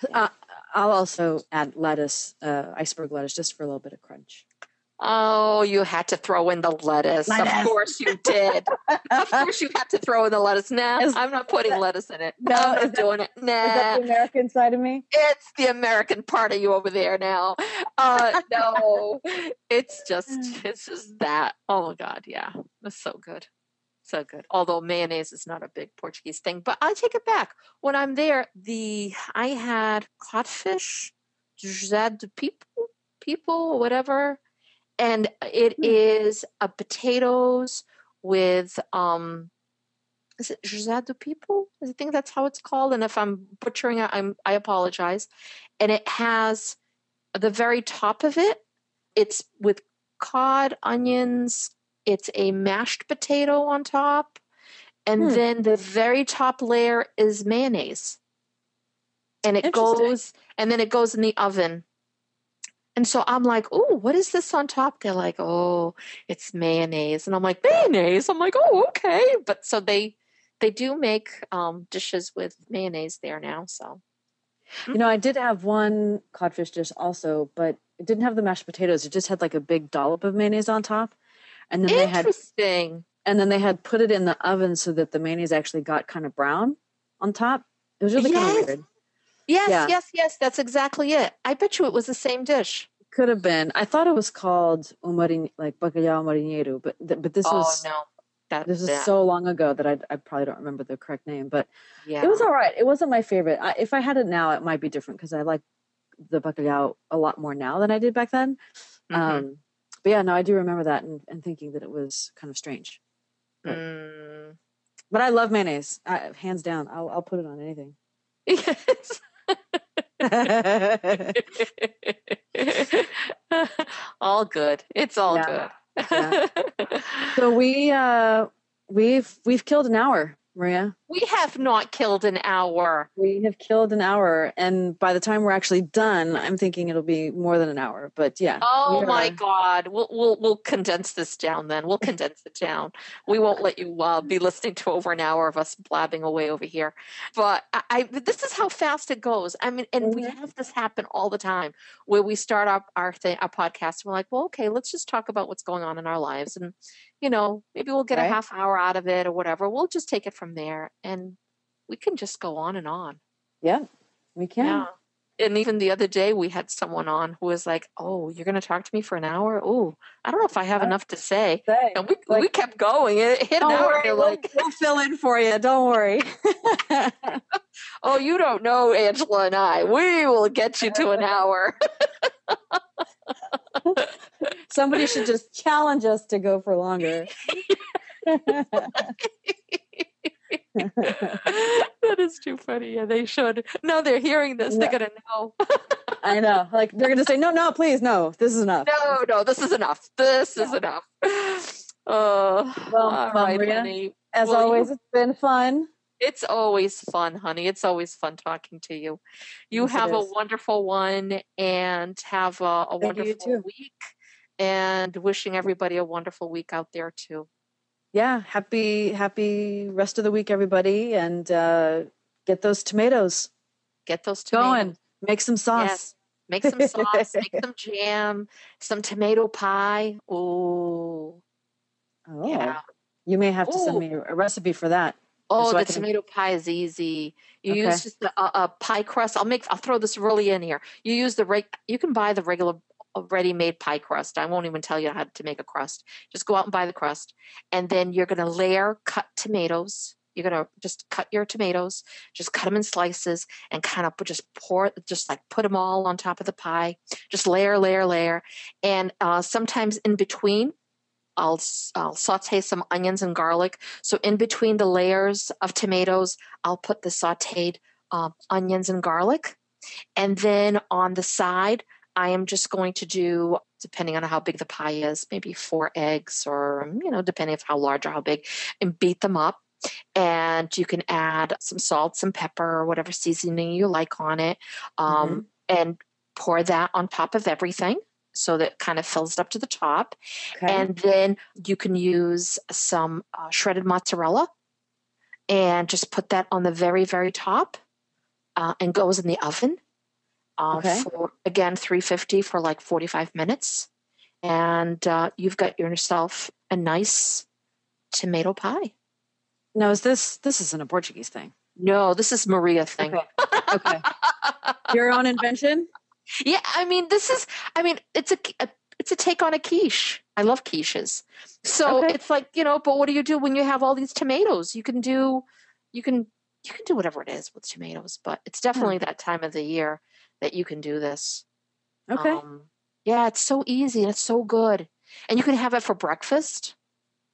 yeah. Uh, I'll also add lettuce, uh, iceberg lettuce, just for a little bit of crunch. Oh, you had to throw in the lettuce. lettuce. Of course you did. of course you had to throw in the lettuce. Nah, is, I'm not putting that, lettuce in it. No, I'm not doing it. Nah. Is that the American side of me? It's the American part of you over there now. Uh, no, it's just it's just that. Oh my god, yeah, that's so good. So good. Although mayonnaise is not a big Portuguese thing, but I take it back. When I'm there, the I had codfish, de people, people, whatever and it mm. is a potatoes with um is it do Pipo? I think that's how it's called. And if I'm butchering it, I'm I apologize. And it has the very top of it, it's with cod, onions, it's a mashed potato on top, and hmm. then the very top layer is mayonnaise. And it goes and then it goes in the oven and so I'm like, oh, what is this on top? They're like, oh, it's mayonnaise. And I'm like, mayonnaise? I'm like, oh, okay. But so they they do make um, dishes with mayonnaise there now. So You know, I did have one codfish dish also, but it didn't have the mashed potatoes. It just had like a big dollop of mayonnaise on top. And then they had Interesting. and then they had put it in the oven so that the mayonnaise actually got kind of brown on top. It was really kind of weird. Yes, Yeah. yes, yes. That's exactly it. I bet you it was the same dish. Could have been. I thought it was called umarin like bacalhau marinheiro, but th- but this oh was no, that this is yeah, so long ago that I I probably don't remember the correct name, but yeah. it was all right. It wasn't my favorite. I, if I had it now, it might be different because I like the bacalhau a lot more now than I did back then. Mhm. Um, but yeah, no, I do remember that and, and thinking that it was kind of strange. but- Mm. But I love mayonnaise, I, hands down. I'll I'll put it on anything. Yes. all good. It's all Yeah, good. so we uh we've we've killed an hour, Maria. We have not killed an hour. We have killed an hour, and by the time we're actually done, I'm thinking it'll be more than an hour. But yeah. Oh my God! We'll we'll we'll condense this down. Then we'll condense it down. We won't let you uh, be listening to over an hour of us blabbing away over here. But I, I this is how fast it goes. I mean, and we Mhm. have this happen all the time where we start up our thing, our podcast. And we're like, well, okay, let's just talk about what's going on in our lives, and you know, maybe we'll get Right. a half hour out of it or whatever. We'll just take it from there, and we can just go on and on. Yeah, we can. Yeah. And even the other day, we had someone on who was like, "Oh, you're going to talk to me for an hour? Oh, I don't know if I have enough to say." Say, And we like- we kept going. It hit an hour. worry, like, we'll fill in for you. Don't worry. "Oh, you don't know Angela and I. We will get you to an hour." Somebody should just challenge us to go for longer. that is too funny. Yeah, they should. No, they're hearing this. They're going to know. I know. Like they're gonna say, no, no, please, no. This is enough. no, no, this is enough. This is enough. Oh, Well, well, right, Maria, honey. As you- always, it's been fun. It's always fun, honey. It's always fun talking to you. You Yes, have a wonderful one and have a, a you, you wonderful week. And wishing everybody a wonderful week out there too. Yeah, happy, happy rest of the week, everybody, and uh, get those tomatoes Get those tomatoes. going. Make some sauce. Yes. Make some sauce, make some jam, some tomato pie. Oh, Oh, yeah. you may have to send me a recipe for that. Oh, so the can- tomato pie is easy. You Okay. use just a, a, a pie crust. I'll make. I'll throw this really in here. You use the reg. You can buy the regular, uh, ready-made pie crust. I won't even tell you how to make a crust. Just go out and buy the crust, and then you're going to layer cut tomatoes. You're going to just cut your tomatoes. Just cut them in slices and kind of just pour. Just like put them all on top of the pie. Just layer, layer, layer, and uh, sometimes in between. I'll, I'll saute some onions and garlic. So in between the layers of tomatoes, I'll put the sauteed um, onions and garlic. And then on the side, I am just going to do, depending on how big the pie is, maybe four eggs or, you know, depending on how large or how big, and beat them up. And you can add some salt, some pepper, or whatever seasoning you like on it. Um, And pour that on top of everything so that it kind of fills it up to the top. Okay. And then you can use some uh, shredded mozzarella and just put that on the very, very top uh, and goes in the oven uh, Okay. for, again, 350 for like 45 minutes. And uh, you've got yourself a nice tomato pie. no, is this this isn't a Portuguese thing? No, this is Maria thing. Okay. Okay. Your own invention? Yeah, I mean, this is. I mean, it's a, a it's a take on a quiche. I love quiches. So Okay. it's like you know, but what do you do when you have all these tomatoes? You can do, you can you can do whatever it is with tomatoes, but it's definitely that time of the year that you can do this. Okay. Um, yeah, it's so easy and it's so good, and you can have it for breakfast,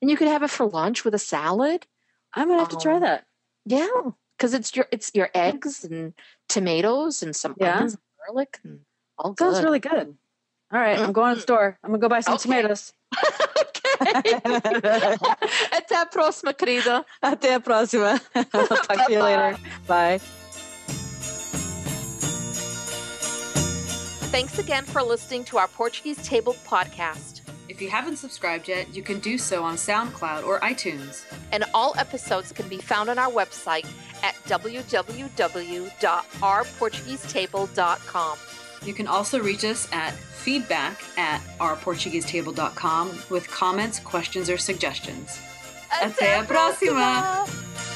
and you can have it for lunch with a salad. I'm gonna have to try um, that. Yeah, because it's your it's your eggs and tomatoes and some Yeah. onions and garlic and all Sounds really good. All right, I'm going to the store. I'm gonna go buy some Okay. tomatoes. Até a próxima, querida. Até a próxima. I'll talk to you later. Bye. Thanks again for listening to our Portuguese Table podcast. If you haven't subscribed yet, you can do so on SoundCloud or iTunes. And all episodes can be found on our website at www.ourportuguesetable.com. You can also reach us at feedback at ourportuguesetable.com with comments, questions, or suggestions. Até, Até a próxima! próxima!